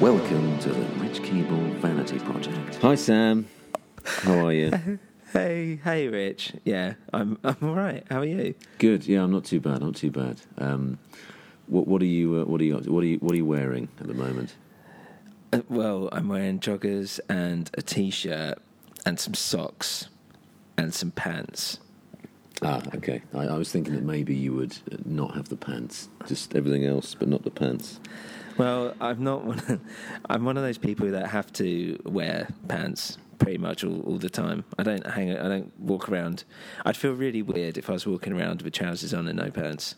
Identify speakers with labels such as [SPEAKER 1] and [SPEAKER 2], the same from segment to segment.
[SPEAKER 1] Welcome to the Rich Keeble Vanity Project.
[SPEAKER 2] Hi, Sam. How are you?
[SPEAKER 3] Hey, hey, Rich. Yeah, I'm I'm all right. How are you?
[SPEAKER 2] Good. Yeah, I'm not too bad. Not too bad. Um, what what are you uh, what are you what are you what are you wearing at the moment?
[SPEAKER 3] Uh, well, I'm wearing joggers and a t-shirt and some socks and some pants.
[SPEAKER 2] Ah, okay. I, I was thinking that maybe you would uh, not have the pants, just everything else, but not the pants.
[SPEAKER 3] Well, I'm not one. Of, I'm one of those people that have to wear pants pretty much all, all the time. I don't hang. I don't walk around. I'd feel really weird if I was walking around with trousers on and no pants.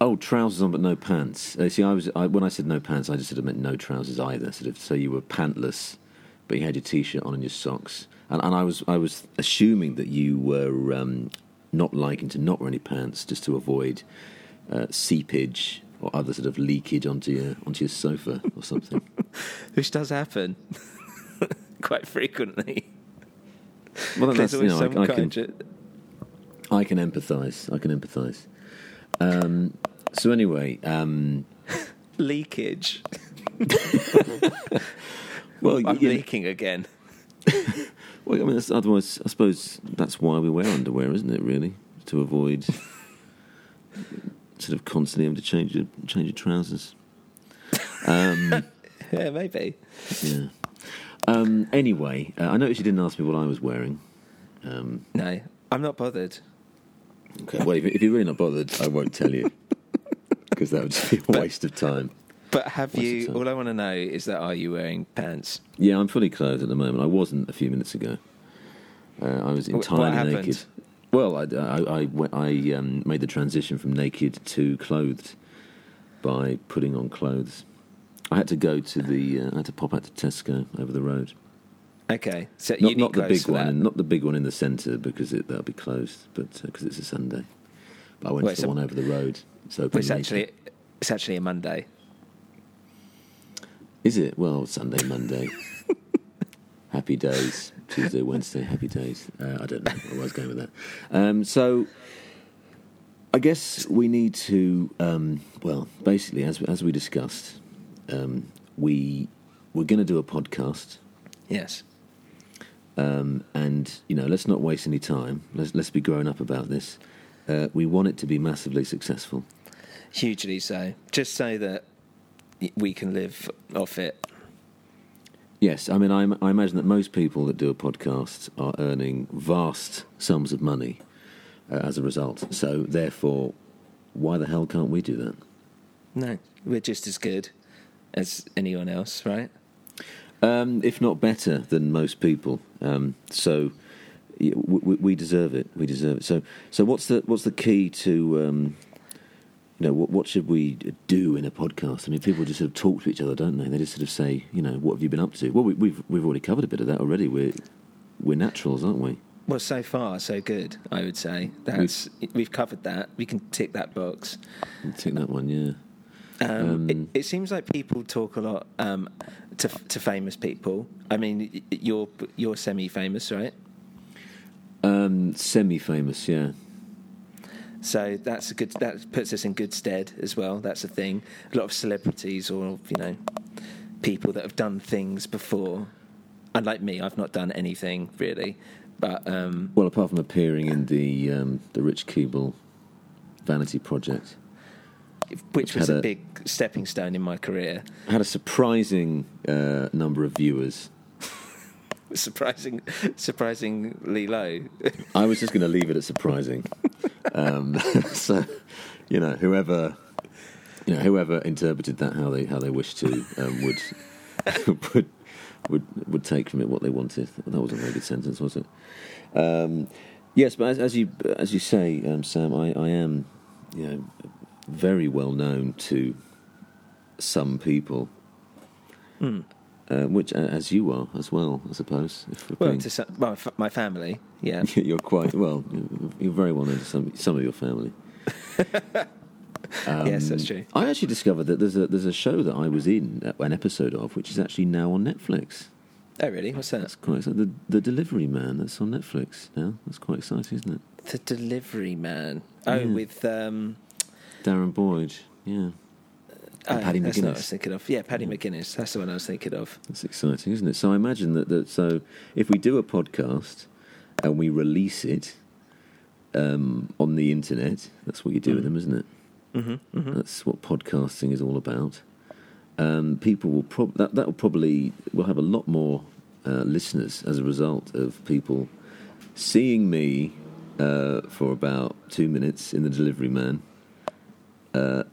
[SPEAKER 2] Oh, trousers on but no pants. Uh, see, I was I, when I said no pants, I just sort of meant no trousers either. Sort of, so you were pantless, but you had your t-shirt on and your socks. And, and I was I was assuming that you were um, not liking to not wear any pants just to avoid uh, seepage or other sort of leakage onto your onto your sofa or something.
[SPEAKER 3] Which does happen quite frequently.
[SPEAKER 2] Well, that's you know I, I can
[SPEAKER 3] kind of-
[SPEAKER 2] I can empathise. I can empathise. Um, so anyway, um,
[SPEAKER 3] leakage.
[SPEAKER 2] well,
[SPEAKER 3] I'm
[SPEAKER 2] you-
[SPEAKER 3] leaking again.
[SPEAKER 2] well, I mean, that's, otherwise, I suppose that's why we wear underwear, isn't it? Really, to avoid sort of constantly having to change your change your trousers. Um,
[SPEAKER 3] Yeah, maybe.
[SPEAKER 2] yeah. Um, anyway, uh, I noticed you didn't ask me what I was wearing. Um,
[SPEAKER 3] No, I'm not bothered.
[SPEAKER 2] okay, well, if, if you're really not bothered, I won't tell you because that would just be a waste of time.
[SPEAKER 3] But have
[SPEAKER 2] Waste
[SPEAKER 3] you? All I want to know is that are you wearing pants?
[SPEAKER 2] Yeah, I'm fully clothed at the moment. I wasn't a few minutes ago. Uh, I was entirely naked. Well, I, I, I, I um, made the transition from naked to clothed by putting on clothes. I had to go to the. Uh, I had to pop out to Tesco over the road.
[SPEAKER 3] Okay, so you
[SPEAKER 2] Not, not the big one, not the big one in the centre because it, that'll be closed, but because it's a Sunday. But I went
[SPEAKER 3] Wait,
[SPEAKER 2] to the
[SPEAKER 3] so-
[SPEAKER 2] one over the road. It's open.
[SPEAKER 3] Well, it's
[SPEAKER 2] later.
[SPEAKER 3] actually it's actually a Monday.
[SPEAKER 2] Is it? Well, Sunday, Monday. happy days. Tuesday, Wednesday, happy days. Uh, I don't know where I was going with that. Um, so, I guess we need to, um, well, basically, as, as we discussed, um, we, we're going to do a podcast.
[SPEAKER 3] Yes.
[SPEAKER 2] Um, and, you know, let's not waste any time. Let's, let's be grown up about this. Uh, we want it to be massively successful.
[SPEAKER 3] Hugely so. Just so that we can live off it.
[SPEAKER 2] Yes, I mean, I, I imagine that most people that do a podcast are earning vast sums of money uh, as a result. So, therefore, why the hell can't we do that?
[SPEAKER 3] No, we're just as good as anyone else, right?
[SPEAKER 2] Um, if not better than most people. Um, so, we, we deserve it. We deserve it. So, so what's the what's the key to? Um, you know, what, what should we do in a podcast? I mean, people just sort of talk to each other, don't they? They just sort of say, you know, what have you been up to? Well, we, we've we've already covered a bit of that already. We're we're naturals, aren't we?
[SPEAKER 3] Well, so far so good. I would say that's we've covered that. We can tick that box.
[SPEAKER 2] Tick that one, yeah.
[SPEAKER 3] Um,
[SPEAKER 2] Um,
[SPEAKER 3] it, it seems like people talk a lot um, to to famous people. I mean, you're you're semi-famous, right?
[SPEAKER 2] Um, semi-famous, yeah.
[SPEAKER 3] So that's a good. That puts us in good stead as well. That's a thing. A lot of celebrities, or you know, people that have done things before. Unlike me, I've not done anything really. But um,
[SPEAKER 2] Well, apart from appearing in the um, the Rich Keeble Vanity Project,
[SPEAKER 3] which was a,
[SPEAKER 2] a-
[SPEAKER 3] big stepping stone in my career.
[SPEAKER 2] Had a surprising uh, number of viewers.
[SPEAKER 3] Surprising, surprisingly low.
[SPEAKER 2] I was just going to leave it at surprising. um, so, you know, whoever you know whoever interpreted that how they how they wish to um, would would would would take from it what they wanted. That wasn't a very good sentence, was it? Um, yes, but as, as you as you say, um, Sam, I, I am you know very well known to some people,
[SPEAKER 3] Hmm.
[SPEAKER 2] Uh, which uh, as you are as well, I suppose. If
[SPEAKER 3] Well,
[SPEAKER 2] being-
[SPEAKER 3] to some, well, f- my family, yeah.
[SPEAKER 2] you're quite well. You're very well known to some some of your family. Um,
[SPEAKER 3] yes, that's true.
[SPEAKER 2] I actually discovered that there's a there's a show that I was in uh, an episode of, which is actually now on Netflix.
[SPEAKER 3] Oh, really? What's that?
[SPEAKER 2] That's quite exciting. The the Delivery Man. That's on Netflix now. That's quite exciting, isn't it?
[SPEAKER 3] The Delivery Man. Oh,
[SPEAKER 2] Yeah.
[SPEAKER 3] with um,
[SPEAKER 2] Darren Boyd. Yeah.
[SPEAKER 3] Oh,
[SPEAKER 2] Paddy
[SPEAKER 3] that's not what I was
[SPEAKER 2] McGuinness.
[SPEAKER 3] thinking of. Yeah, Paddy McGuinness. That's the one I was thinking of.
[SPEAKER 2] That's exciting, isn't it? So I imagine that, that so if we do a podcast and we release it um, on the internet, that's what you do with them, isn't it?
[SPEAKER 3] Mm-hmm, mm-hmm.
[SPEAKER 2] That's what podcasting is all about. Um, people will prob- that that will probably will have a lot more uh, listeners as a result of people seeing me uh, for about two minutes in the Delivery Man, uh,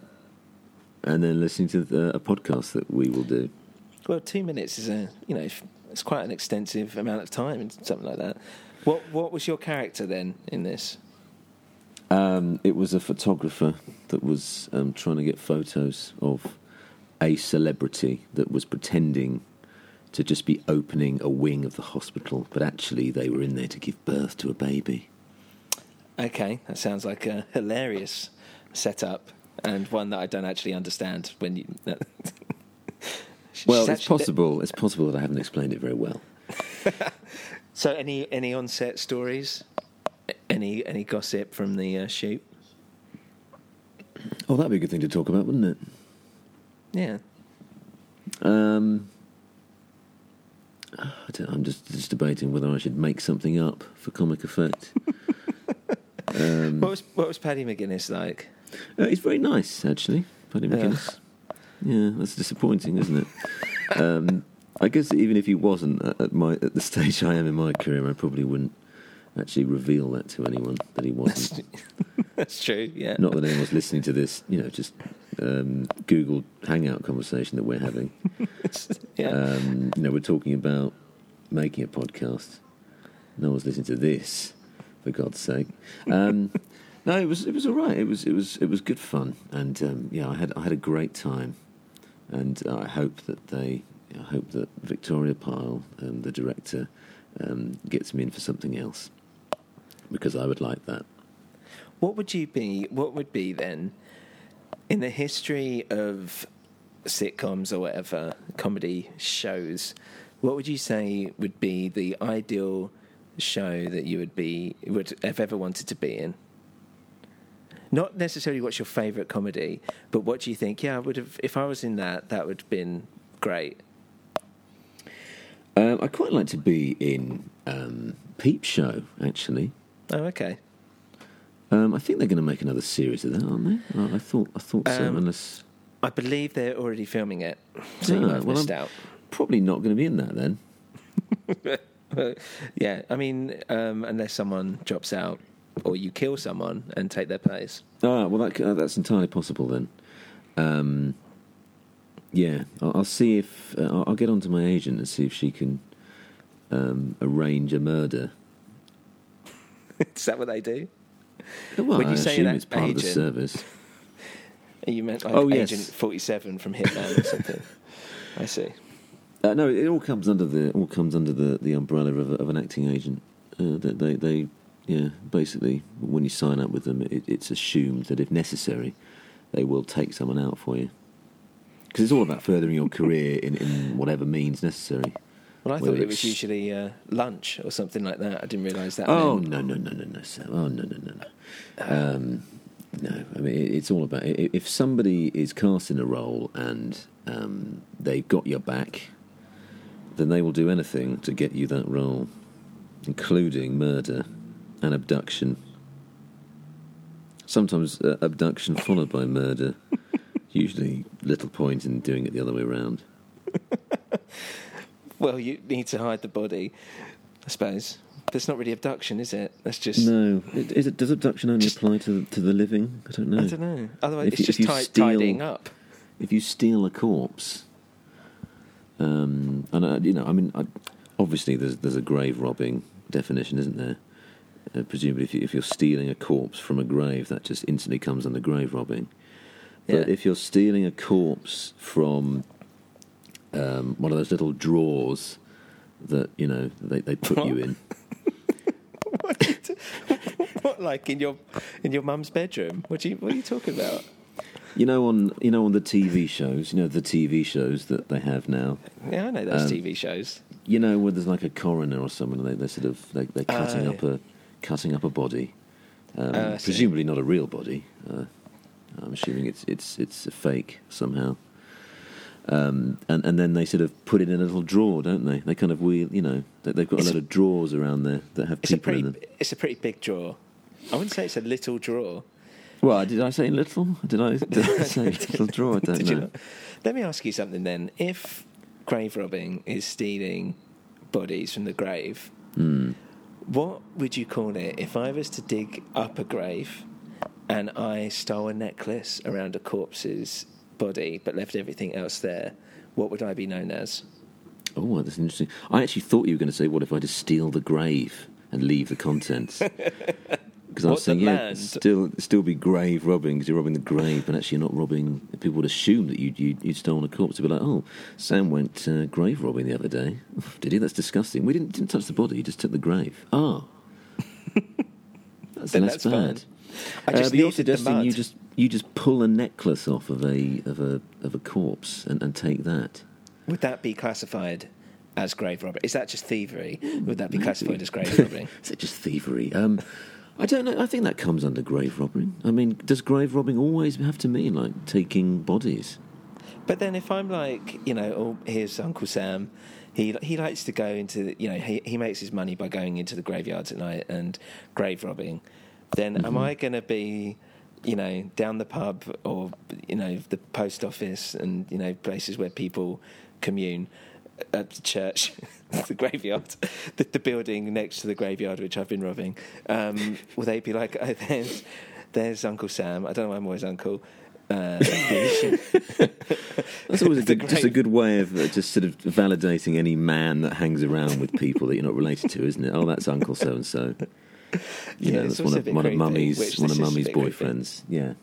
[SPEAKER 2] and then listening to the, a podcast that we will do.
[SPEAKER 3] Well, two minutes is a you know it's quite an extensive amount of time and something like that. What what was your character then in this?
[SPEAKER 2] Um, it was a photographer that was um, trying to get photos of a celebrity that was pretending to just be opening a wing of the hospital, but actually they were in there to give birth to a baby.
[SPEAKER 3] Okay, that sounds like a hilarious setup and one that I don't actually understand. When you
[SPEAKER 2] Well, it's
[SPEAKER 3] actually-
[SPEAKER 2] possible. It's possible that I haven't explained it very well.
[SPEAKER 3] So, any any on-set stories? Any any gossip from the uh, shoot?
[SPEAKER 2] Oh, that'd be a good thing to talk about, wouldn't it?
[SPEAKER 3] Yeah.
[SPEAKER 2] Um, I don't, I'm just just debating whether I should make something up for comic effect. um,
[SPEAKER 3] What was what was Paddy McGuinness like?
[SPEAKER 2] Uh, he's very nice, actually, Paddy
[SPEAKER 3] Yeah.
[SPEAKER 2] McGuinness. Yeah, that's disappointing, isn't it? um, I guess even if he wasn't at, at my at the stage I am in my career, I probably wouldn't actually reveal that to anyone that he wasn't.
[SPEAKER 3] That's true. Yeah.
[SPEAKER 2] Not that anyone's listening to this, you know, just um, Google Hangout conversation that we're having.
[SPEAKER 3] yeah.
[SPEAKER 2] Um, you know, we're talking about making a podcast. No one's listening to this, for God's sake. Um, no, it was it was all right. It was it was it was good fun, and um, yeah, I had I had a great time, and I hope that they, I hope that Victoria Pile, um, the director, um, gets me in for something else, because I would like that.
[SPEAKER 3] What would you be? What would be then in the history of sitcoms or whatever comedy shows? What would you say would be the ideal show that you would be would have ever wanted to be in? Not necessarily what's your favourite comedy, but what do you think? Yeah, I would have. If I was in that, that would have been great.
[SPEAKER 2] Um, I'd quite like to be in um, Peep Show, actually.
[SPEAKER 3] Oh, okay.
[SPEAKER 2] Um, I think they're going to make another series of that, aren't they? I, I thought, I thought so.
[SPEAKER 3] Um,
[SPEAKER 2] Unless
[SPEAKER 3] I believe they're already filming it, so you
[SPEAKER 2] Ah,
[SPEAKER 3] might have
[SPEAKER 2] well,
[SPEAKER 3] missed
[SPEAKER 2] I'm-
[SPEAKER 3] out.
[SPEAKER 2] probably not going to be in that then.
[SPEAKER 3] yeah, I mean, um, unless someone drops out or you kill someone and take their place.
[SPEAKER 2] Ah, well, that, uh, that's entirely possible then. Um, yeah, I'll, I'll see if uh, I'll, I'll get onto my agent and see if she can um, arrange a murder.
[SPEAKER 3] Is that what they do?
[SPEAKER 2] Well,
[SPEAKER 3] When you
[SPEAKER 2] I
[SPEAKER 3] say
[SPEAKER 2] assume
[SPEAKER 3] that
[SPEAKER 2] it's part of the
[SPEAKER 3] agent-
[SPEAKER 2] service.
[SPEAKER 3] You meant like
[SPEAKER 2] Oh, yes.
[SPEAKER 3] Agent Forty Seven from Hitman or something. I see.
[SPEAKER 2] Uh, no, it all comes under the all comes under the, the umbrella of, a, of an acting agent. Uh, they, they, they, yeah, basically, when you sign up with them, it, it's assumed that if necessary, they will take someone out for you. Because it's all about furthering your career in, in whatever means necessary.
[SPEAKER 3] Well, I thought it was usually uh, lunch or something like that. I didn't realise that.
[SPEAKER 2] Oh
[SPEAKER 3] meant-
[SPEAKER 2] no no no no no Sam. Oh no no no no. Um, no, I mean it, it's all about if somebody is cast in a role and um, they've got your back, then they will do anything to get you that role, including murder and abduction. Sometimes uh, abduction followed by murder. Usually, little point in doing it the other way around.
[SPEAKER 3] Well, you need to hide the body, I suppose. That's not really abduction, is it? That's just.
[SPEAKER 2] No, it, is it, does abduction only apply to to the living? I don't know.
[SPEAKER 3] I don't know. Otherwise,
[SPEAKER 2] If
[SPEAKER 3] it's
[SPEAKER 2] you-
[SPEAKER 3] just
[SPEAKER 2] steal-
[SPEAKER 3] tidying up.
[SPEAKER 2] if you steal a corpse, um, and uh, you know, I mean, I, obviously there's there's a grave robbing definition, isn't there? Uh, presumably, if, you, if you're stealing a corpse from a grave, that just instantly comes under grave robbing. But
[SPEAKER 3] Yeah.
[SPEAKER 2] if you're stealing a corpse from um, one of those little drawers that you know they, they put you in,
[SPEAKER 3] what, what, like in your in your mum's bedroom? What you What are you talking about?
[SPEAKER 2] you know, on you know on the TV shows, you know the TV shows that they have now.
[SPEAKER 3] Yeah, I know those
[SPEAKER 2] Um,
[SPEAKER 3] TV shows.
[SPEAKER 2] You know, where there's like a coroner or someone, and they, they're sort of they, they're cutting
[SPEAKER 3] Oh,
[SPEAKER 2] up a cutting up a body, um,
[SPEAKER 3] Oh,
[SPEAKER 2] presumably not a real body. Uh, I'm assuming it's it's it's a fake somehow. Um, and, and then they sort of put it in a little drawer, don't they? They kind of wheel, you know, they- they've got
[SPEAKER 3] It's
[SPEAKER 2] a lot of drawers around there that have people in them.
[SPEAKER 3] It's a pretty big drawer. I wouldn't say it's a little drawer.
[SPEAKER 2] Well, did I say little? Did I, did I say little drawer? I don't
[SPEAKER 3] Did
[SPEAKER 2] know.
[SPEAKER 3] Let me ask you something then. If grave robbing is stealing bodies from the grave,
[SPEAKER 2] Hmm.
[SPEAKER 3] What would you call it if I was to dig up a grave and I stole a necklace around a corpse's body but left everything else there? What would I be known as?
[SPEAKER 2] Oh, that's interesting. I actually thought you were going to say, "What if I just steal the grave and leave the contents?" Because I was saying, yeah, still, still be grave robbing because you're robbing the grave, but actually you're not robbing. People would assume that you you you'd stolen a corpse. They'd be like, "Oh, Sam went uh, grave robbing the other day. Did he? That's disgusting. We didn't didn't touch the body. He just took the grave. Oh, that's
[SPEAKER 3] Then
[SPEAKER 2] less
[SPEAKER 3] that's
[SPEAKER 2] bad."
[SPEAKER 3] I
[SPEAKER 2] Uh,
[SPEAKER 3] just
[SPEAKER 2] but you're suggesting you just you just pull a necklace off of a of a of a corpse and, and take that.
[SPEAKER 3] Would that be classified as grave robbery? Is that just thievery? Would that be classified as grave robbery?
[SPEAKER 2] Is it just thievery? Um, I don't know. I think that comes under grave robbing. I mean, does grave robbing always have to mean like taking bodies?
[SPEAKER 3] But then if I'm like, you know, oh, here's Uncle Sam. He he likes to go into, the, you know, he he makes his money by going into the graveyards at night and grave robbing. Then am mm-hmm. I going to be, you know, down the pub or you know the post office and you know places where people commune at the church, the graveyard, the, the building next to the graveyard which I've been robbing? Um, will they be like, oh, there's there's Uncle Sam. I don't know why I'm always Uncle. Uh,
[SPEAKER 2] That's always a good, just a good way of uh, just sort of validating any man that hangs around with people that you're not related to, isn't it? Oh, that's Uncle so and so. You
[SPEAKER 3] Yeah,
[SPEAKER 2] know, that's one of one of mummy's one of mummy's
[SPEAKER 3] bit creepy.
[SPEAKER 2] boyfriends. Yeah,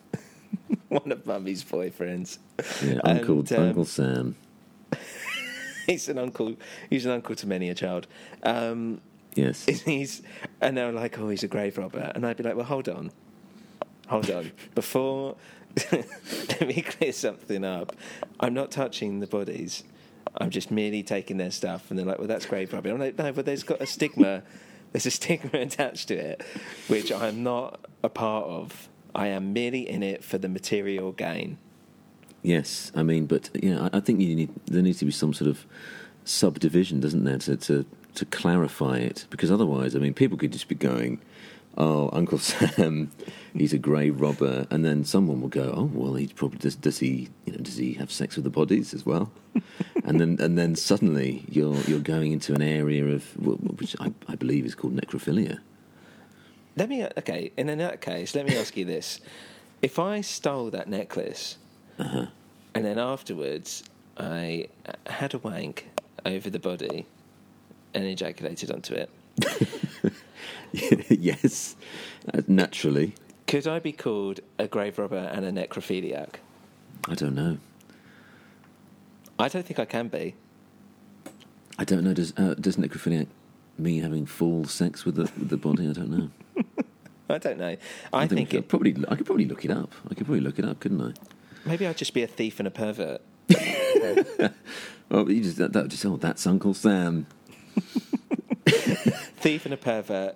[SPEAKER 3] one of Mummy's boyfriends.
[SPEAKER 2] yeah.
[SPEAKER 3] And,
[SPEAKER 2] Uncle
[SPEAKER 3] um,
[SPEAKER 2] Uncle Sam.
[SPEAKER 3] He's an uncle. He's an uncle to many a child. Um,
[SPEAKER 2] Yes.
[SPEAKER 3] he's and they're like, oh, he's a grave robber, and I'd be like, well, hold on, hold on, before let me clear something up. I'm not touching the bodies. I'm just merely taking their stuff, and they're like, well, that's grave robbery. I'm like, no, but there's got a stigma. There's a stigma attached to it, which I'm not a part of. I am merely in it for the material gain.
[SPEAKER 2] Yes, I mean, but you know, I, I think you need there needs to be some sort of subdivision, doesn't there, to, to to clarify it? Because otherwise, I mean, people could just be going, "Oh, Uncle Sam, he's a grave robber," and then someone will go, "Oh, well, he probably does. Does he? You know, does he have sex with the bodies as well?" and then and then suddenly you're you're going into an area of which I, I believe is called necrophilia.
[SPEAKER 3] Let me okay. In that case, let me ask you this: If I stole that necklace,
[SPEAKER 2] Uh-huh.
[SPEAKER 3] and then afterwards I had a wank over the body and ejaculated onto it,
[SPEAKER 2] yes, uh, naturally.
[SPEAKER 3] could I be called a grave robber and a necrophiliac?
[SPEAKER 2] I don't know.
[SPEAKER 3] I don't think I can be.
[SPEAKER 2] I don't know. Does uh, does necrophiliac mean having full sex with the with the body? I don't know.
[SPEAKER 3] I don't know. I, think,
[SPEAKER 2] I
[SPEAKER 3] it,
[SPEAKER 2] probably I could probably look it up. I could probably look it up, couldn't I?
[SPEAKER 3] Maybe I'd just be a thief and a pervert.
[SPEAKER 2] Oh, you just that, that just oh, that's Uncle Sam.
[SPEAKER 3] Thief and a pervert,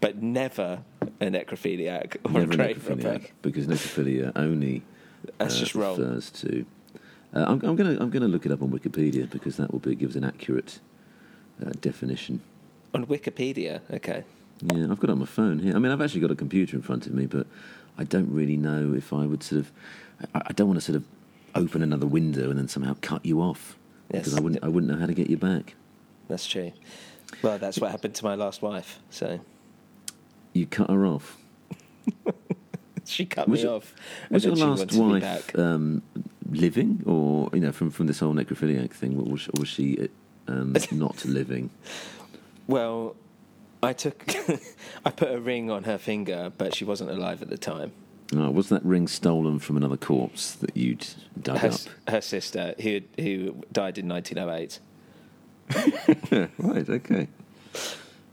[SPEAKER 3] but never a necrophiliac or
[SPEAKER 2] Never
[SPEAKER 3] a
[SPEAKER 2] necrophiliac because necrophilia only
[SPEAKER 3] That's
[SPEAKER 2] uh,
[SPEAKER 3] just wrong.
[SPEAKER 2] refers to. Uh, I'm, I'm gonna I'm gonna look it up on Wikipedia because that will be gives an accurate uh, definition.
[SPEAKER 3] On Wikipedia, okay.
[SPEAKER 2] Yeah, I've got it on my phone here. I mean, I've actually got a computer in front of me, but I don't really know if I would sort of. I, don't want to sort of open another window and then somehow cut you off
[SPEAKER 3] Yes.
[SPEAKER 2] because I wouldn't. I wouldn't know how to get you back.
[SPEAKER 3] That's true. Well, that's what happened to my last wife. So
[SPEAKER 2] You cut her off.
[SPEAKER 3] she cut
[SPEAKER 2] Was
[SPEAKER 3] me
[SPEAKER 2] it-
[SPEAKER 3] off.
[SPEAKER 2] Was your last wife um, living, or you know, from from this whole necrophiliac thing? Or was, or was she um, not living?
[SPEAKER 3] Well, I took, I put a ring on her finger, but she wasn't alive at the time.
[SPEAKER 2] Oh, was that ring stolen from another corpse that you'd dug
[SPEAKER 3] Her,
[SPEAKER 2] up?
[SPEAKER 3] her sister, who who died in 1908.
[SPEAKER 2] right. Okay.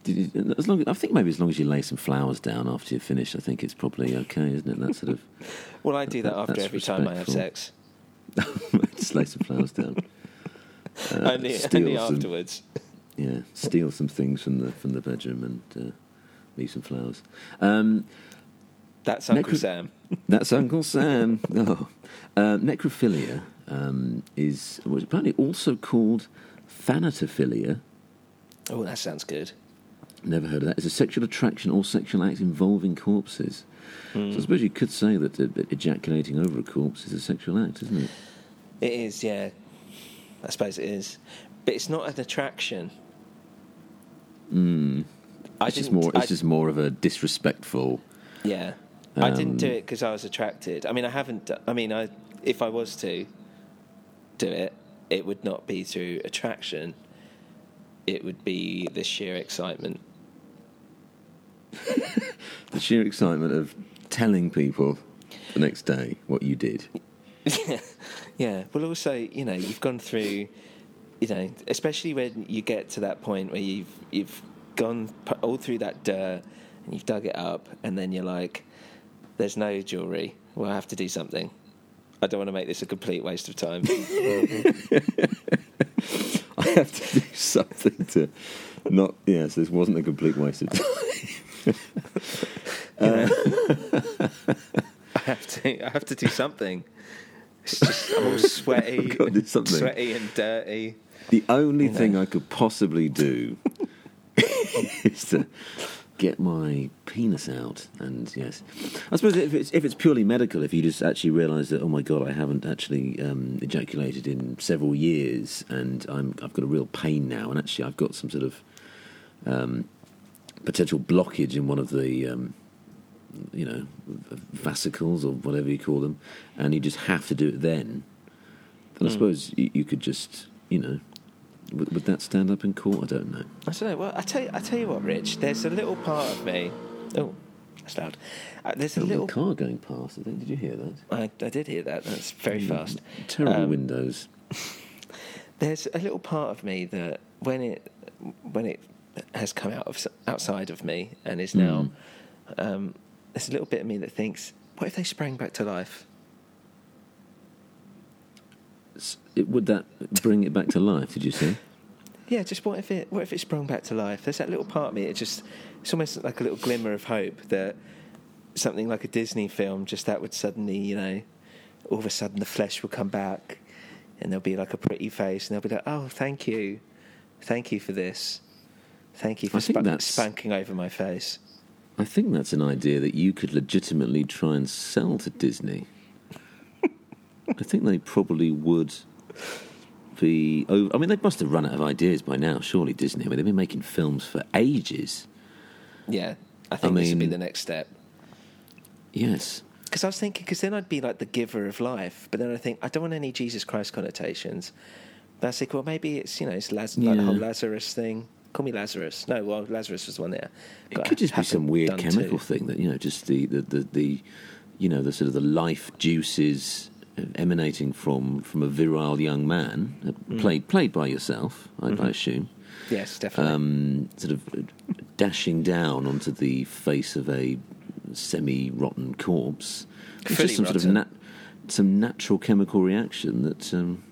[SPEAKER 2] Did you, as long, I think maybe as long as you lay some flowers down after you finish, I think it's probably okay, isn't it? That sort of
[SPEAKER 3] Well, I do that after
[SPEAKER 2] That's
[SPEAKER 3] every time I have sex.
[SPEAKER 2] respectful. just lay some flowers down. Uh,
[SPEAKER 3] only only
[SPEAKER 2] some-
[SPEAKER 3] afterwards.
[SPEAKER 2] Yeah, steal some things from the from the bedroom and uh, leave some flowers. Um,
[SPEAKER 3] That's Uncle
[SPEAKER 2] Necro-
[SPEAKER 3] Sam.
[SPEAKER 2] That's Uncle Sam. Oh. Uh, necrophilia. um, is was apparently also called thanatophilia.
[SPEAKER 3] Oh, that sounds good.
[SPEAKER 2] Never heard of that. It's a sexual attraction or sexual act involving corpses. So I suppose you could say that ejaculating over a corpse is a sexual act, isn't it?
[SPEAKER 3] It is, yeah. I suppose it is, but it's not an attraction.
[SPEAKER 2] Mm.
[SPEAKER 3] I
[SPEAKER 2] It's just more. It's
[SPEAKER 3] I-
[SPEAKER 2] just more of a disrespectful.
[SPEAKER 3] Yeah, I didn't do
[SPEAKER 2] Um,
[SPEAKER 3] it because I was attracted. I mean, I haven't. do- I mean, I if I was to do it, it would not be through attraction. It would be the sheer excitement.
[SPEAKER 2] The sheer excitement of telling people the next day what you did.
[SPEAKER 3] yeah. Well, also, you know, you've gone through, you know, especially when you get to that point where you've you've gone all through that dirt and you've dug it up, and then you're like, "There's no jewelry. Well, I have to do something. I don't want to make this a complete waste of time."
[SPEAKER 2] I have to do something to not. Yes, this wasn't a complete waste of time.
[SPEAKER 3] I have to. I have to do something. It's just I'm all sweaty,
[SPEAKER 2] something.
[SPEAKER 3] sweaty and dirty.
[SPEAKER 2] The only
[SPEAKER 3] You know.
[SPEAKER 2] thing I could possibly do is to get my penis out. And yes, I suppose if it's if it's purely medical, if you just actually realise that oh my god, I haven't actually um, ejaculated in several years, and I'm I've got a real pain now, and actually I've got some sort of um, potential blockage in one of the. Um, you know, vasicles or whatever you call them, and you just have to do it then. Then I
[SPEAKER 3] Mm.
[SPEAKER 2] suppose you, you could just, you know, would, would that stand up in court? I don't know.
[SPEAKER 3] I don't know. Well, I tell you, I tell you what, Rich. There's a little part of me. Oh, that's loud. Uh, there's a little.
[SPEAKER 2] car going past. I think. Did you hear that?
[SPEAKER 3] I, I did hear that. That's very fast.
[SPEAKER 2] Terrible
[SPEAKER 3] Um,
[SPEAKER 2] windows.
[SPEAKER 3] There's a little part of me that when it when it has come out of outside of me and is now, um, there's a little bit of me that thinks, what if they sprang back to life?
[SPEAKER 2] S- It, would that bring it back to life? Did you say?
[SPEAKER 3] Yeah, just what if it what if it sprung back to life? There's that little part of me. It just it's almost like a little glimmer of hope that something like a Disney film just that would suddenly you know all of a sudden the flesh will come back and there'll be like a pretty face and they'll be like oh thank you thank you for this thank you for
[SPEAKER 2] I think
[SPEAKER 3] spank-
[SPEAKER 2] that's-
[SPEAKER 3] spanking over my face
[SPEAKER 2] I think that's an idea that you could legitimately try and sell to Disney. I think they probably would be. Over, oh, I mean, they must have run out of ideas by now. Surely Disney. I mean, they've been making films for ages.
[SPEAKER 3] yeah I think this would be the next step
[SPEAKER 2] Yes.
[SPEAKER 3] because I was thinking because then I'd be like the giver of life but then I think I don't want any Jesus Christ connotations I think well maybe it's you know it's Laz- like the whole Lazarus thing call me Lazarus no well Lazarus was the one there
[SPEAKER 2] It could just be some weird chemical thing that you know, just the, the, the, the you know the sort of the life juices emanating from from a virile young man, uh, played played by yourself, I, I assume,
[SPEAKER 3] yes definitely
[SPEAKER 2] um, sort of dashing down onto the face of a semi-rotten corpse. It's
[SPEAKER 3] Fully
[SPEAKER 2] just some sort of nat- some natural chemical reaction that um,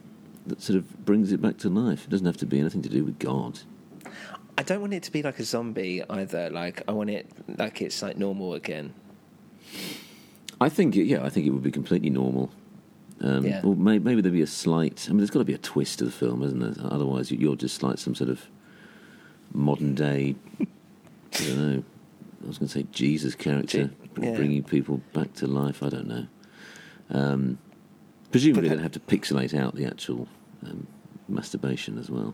[SPEAKER 2] that sort of brings it back to life. It doesn't have to be anything to do with God.
[SPEAKER 3] I don't want it to be like a zombie either like I want it like it's like normal again
[SPEAKER 2] I think, yeah, I think it would be completely normal. Um,
[SPEAKER 3] Yeah.
[SPEAKER 2] Or may, maybe there'd be a slight. I mean, there's got to be a twist to the film, isn't there? Otherwise, you- you're just like some sort of modern day. I don't know. I was going to say Jesus character
[SPEAKER 3] yeah.
[SPEAKER 2] bringing people back to life. I don't know. Um, presumably, they'd have to pixelate out the actual um, masturbation as well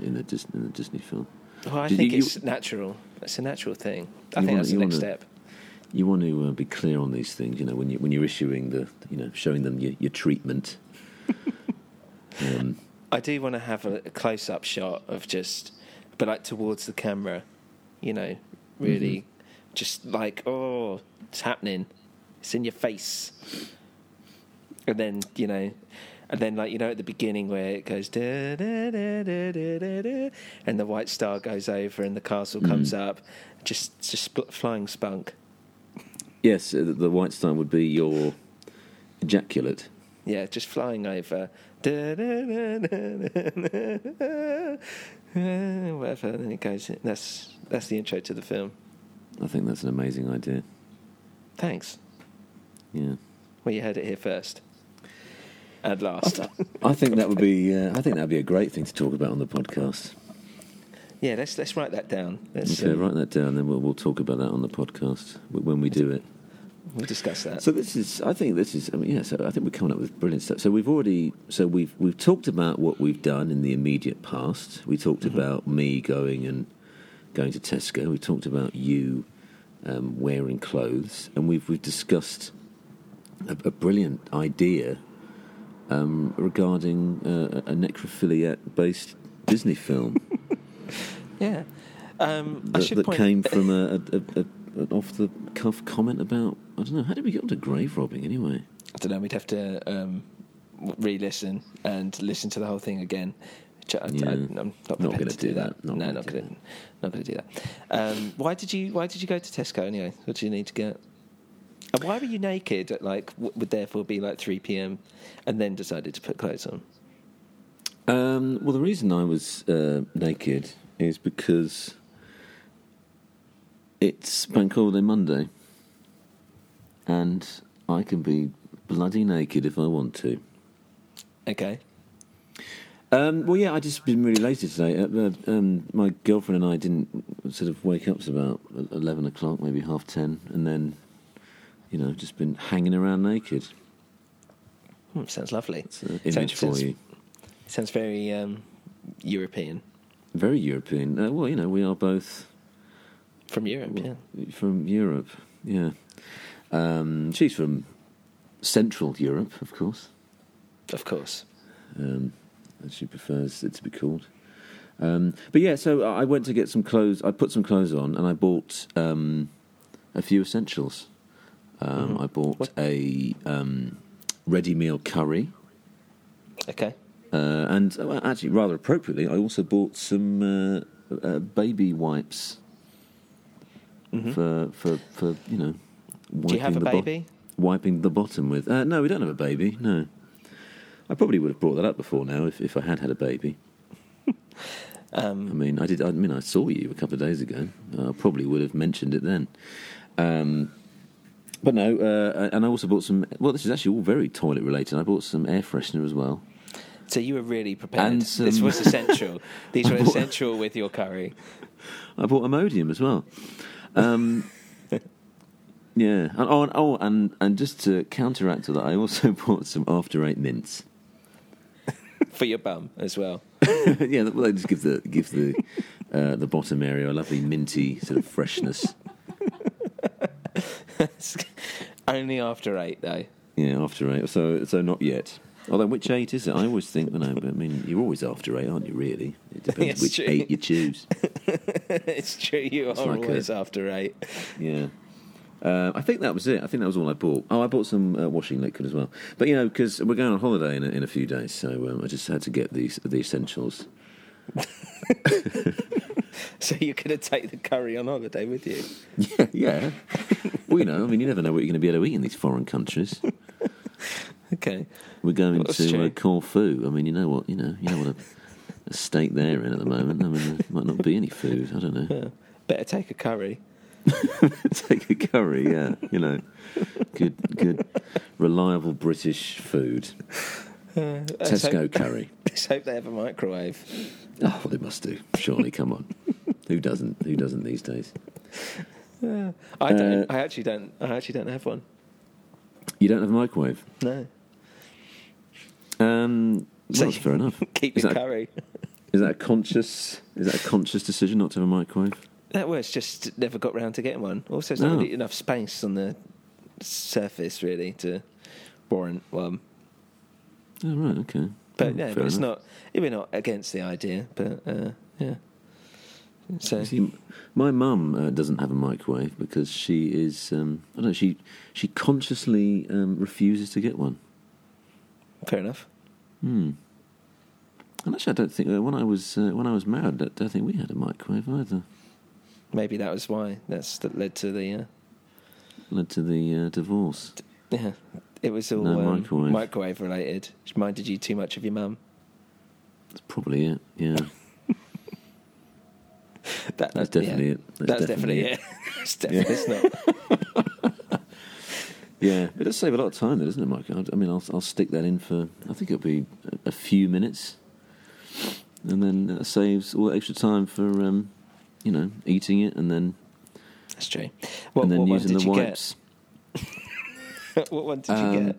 [SPEAKER 2] in the Dis- in the Disney film.
[SPEAKER 3] well I
[SPEAKER 2] Did
[SPEAKER 3] think
[SPEAKER 2] you-
[SPEAKER 3] it's natural it's a natural thing I think
[SPEAKER 2] wanna-
[SPEAKER 3] that's the next
[SPEAKER 2] wanna-
[SPEAKER 3] step
[SPEAKER 2] You want to uh, be clear on these things, you know, when you when you're issuing the, you know, showing them your, your treatment. um,
[SPEAKER 3] I do want to have a, a close up shot of just, but like towards the camera, you know, really
[SPEAKER 2] Mm-hmm.
[SPEAKER 3] just like, oh, it's happening. It's in your face. And then, you know, and then like, you know, at the beginning where it goes, da, da, da, and the white star goes over and the castle comes
[SPEAKER 2] Mm.
[SPEAKER 3] up, just, just flying spunk.
[SPEAKER 2] Yes, uh, the, white star would be your ejaculate.
[SPEAKER 3] Yeah, just flying over. Whatever, and then it goes. That's that's the intro to the film.
[SPEAKER 2] I think that's an amazing idea.
[SPEAKER 3] Thanks.
[SPEAKER 2] Yeah.
[SPEAKER 3] Well, you heard it here first. at last.
[SPEAKER 2] I think that would be. Uh, I think that would be a great thing to talk about on the podcast.
[SPEAKER 3] yeah, let's let's write that down. Let's,
[SPEAKER 2] Okay,
[SPEAKER 3] um,
[SPEAKER 2] write that down, then we'll we'll talk about that on the podcast when we do it.
[SPEAKER 3] We'll discuss that.
[SPEAKER 2] So this is. I think this is. I mean, yeah. So I think we're coming up with brilliant stuff. So we've already. So we've we've talked about what we've done in the immediate past. We talked about me going and going to Tesco. We talked about you um, wearing clothes, and we've we've discussed a, a brilliant idea um, regarding uh, a necrophiliac-based Disney film
[SPEAKER 3] yeah. Um, I
[SPEAKER 2] that, that came from a, a, a, a, an off-the-cuff comment about. I don't know. How did we get onto grave robbing anyway?
[SPEAKER 3] I don't know. We'd have to um, re-listen and listen to the whole thing again. Which I,
[SPEAKER 2] Yeah.
[SPEAKER 3] I, am not
[SPEAKER 2] Not gonna
[SPEAKER 3] do
[SPEAKER 2] do
[SPEAKER 3] that.
[SPEAKER 2] that. Not
[SPEAKER 3] no, not going to. Not going to do that. Um, why did you Why did you go to Tesco anyway? What do you need to get? And why were you naked at like would therefore be like three p.m. and then decided to put clothes on?
[SPEAKER 2] Um, well, the reason I was uh, naked is because it's Bank Holiday Monday, and I can be bloody naked if I want to.
[SPEAKER 3] Okay.
[SPEAKER 2] Um, well, yeah, I just been really lazy today. Uh, uh, um, my girlfriend and I didn't sort of wake up till about eleven o'clock, maybe half ten, and then, you know, just been hanging around naked.
[SPEAKER 3] Hmm, sounds lovely.
[SPEAKER 2] It's an image
[SPEAKER 3] sounds,
[SPEAKER 2] for you.
[SPEAKER 3] Sounds very um, European.
[SPEAKER 2] Very European. Uh, well, you know, we are both
[SPEAKER 3] From Europe, yeah.
[SPEAKER 2] from Europe. Yeah, um, she's from Central Europe, of course.
[SPEAKER 3] Of course.
[SPEAKER 2] um, as she prefers it to be called. Um, but yeah, so I went to get some clothes. I put some clothes on, and I bought um, a few essentials. Um,
[SPEAKER 3] Mhm.
[SPEAKER 2] I bought
[SPEAKER 3] What-
[SPEAKER 2] a um, ready meal curry,
[SPEAKER 3] Okay.
[SPEAKER 2] uh, and uh, actually, rather appropriately, I also bought some uh, uh, baby wipes
[SPEAKER 3] Mhm.
[SPEAKER 2] for for for you know. Wiping
[SPEAKER 3] Do you have a
[SPEAKER 2] the bo- wiping the bottom with. Uh, no, we don't have a baby. No, I probably would have brought that up before now if, if I had had a baby.
[SPEAKER 3] Um,
[SPEAKER 2] I mean, I did. I mean, I saw you a couple of days ago. I probably would have mentioned it then. Um, but no, uh, and I also bought some. Well, this is actually all very toilet related. I bought some air freshener as well.
[SPEAKER 3] So you were really prepared.
[SPEAKER 2] And
[SPEAKER 3] this was essential. These were
[SPEAKER 2] bought-
[SPEAKER 3] essential with your curry.
[SPEAKER 2] I bought Imodium as well. Um, yeah. And, oh, and, oh, and and just to counteract all that, I also bought some after eight mints.
[SPEAKER 3] for your bum as well.
[SPEAKER 2] yeah, well, they just give the give the uh, the bottom area a lovely minty sort of freshness.
[SPEAKER 3] Only after eight, though.
[SPEAKER 2] Yeah, after eight. So so not yet. Although which eight is it? I always think, well, no, but I mean, you're always after eight, aren't you? Really, it depends
[SPEAKER 3] Yes,
[SPEAKER 2] which
[SPEAKER 3] true.
[SPEAKER 2] eight you choose.
[SPEAKER 3] it's true, you are
[SPEAKER 2] like a-
[SPEAKER 3] always after eight.
[SPEAKER 2] Yeah. Uh, I think that was it. I think that was all I bought. Oh, I bought some uh, washing liquid as well. But you know, because we're going on holiday in a, in a few days, so um, I just had to get these the essentials.
[SPEAKER 3] So you're going to take the curry on holiday with you.
[SPEAKER 2] Yeah, yeah. well, you know, I mean, you never know what you're going to be able to eat in these foreign countries.
[SPEAKER 3] Okay.
[SPEAKER 2] We're going
[SPEAKER 3] Well,
[SPEAKER 2] to uh. Corfu. I mean, you know what? You know, you know what a, a state they're in at the moment. I mean, there might not be any food. I don't know.
[SPEAKER 3] Yeah. Better take a curry.
[SPEAKER 2] Take a curry, yeah. You know, good, good, reliable British food.
[SPEAKER 3] Uh,
[SPEAKER 2] Tesco
[SPEAKER 3] hope,
[SPEAKER 2] curry.
[SPEAKER 3] let's hope they have a microwave.
[SPEAKER 2] Oh, well, they must do. Surely, come on. Who doesn't? Who doesn't these days?
[SPEAKER 3] I don't.
[SPEAKER 2] Uh,
[SPEAKER 3] I actually don't. I actually don't have one.
[SPEAKER 2] You don't have a microwave.
[SPEAKER 3] No.
[SPEAKER 2] Um, well,
[SPEAKER 3] So
[SPEAKER 2] that's fair enough.
[SPEAKER 3] Keep
[SPEAKER 2] Is
[SPEAKER 3] your curry.
[SPEAKER 2] is that a conscious? Is that a conscious decision not to have a microwave?
[SPEAKER 3] That was just never got round to getting one. Also, there's not
[SPEAKER 2] No.
[SPEAKER 3] really enough space on the surface really to warrant one.
[SPEAKER 2] Oh, right. Okay.
[SPEAKER 3] But
[SPEAKER 2] Oh,
[SPEAKER 3] yeah, but it's
[SPEAKER 2] enough.
[SPEAKER 3] not. We're not against the idea, but uh, yeah. So
[SPEAKER 2] See, my mum uh, doesn't have a microwave because she is. Um, I don't know. She she consciously um, refuses to get one.
[SPEAKER 3] fair enough.
[SPEAKER 2] Hmm. And actually, I don't think uh, when I was uh, when I was married, I don't think we had a microwave either.
[SPEAKER 3] Maybe that was why that's that led to the. Uh,
[SPEAKER 2] Led to the uh, divorce.
[SPEAKER 3] yeah, it was all
[SPEAKER 2] No
[SPEAKER 3] um,
[SPEAKER 2] microwave.
[SPEAKER 3] microwave related. Which minded you too much of your mum.
[SPEAKER 2] That's probably it. Yeah,
[SPEAKER 3] That,
[SPEAKER 2] that's
[SPEAKER 3] that-
[SPEAKER 2] definitely
[SPEAKER 3] yeah.
[SPEAKER 2] it.
[SPEAKER 3] That's, definitely, it. it's definitely it's not.
[SPEAKER 2] Yeah, it does save a lot of time, though, doesn't it, Mike? I I mean, I'll, I'll stick that in for, I think it'll be a, few minutes. And then that saves all the extra time for, um, you know, eating it and then,
[SPEAKER 3] That's true. What,
[SPEAKER 2] and then using
[SPEAKER 3] did
[SPEAKER 2] the wipes.
[SPEAKER 3] what one did you
[SPEAKER 2] Um,
[SPEAKER 3] get?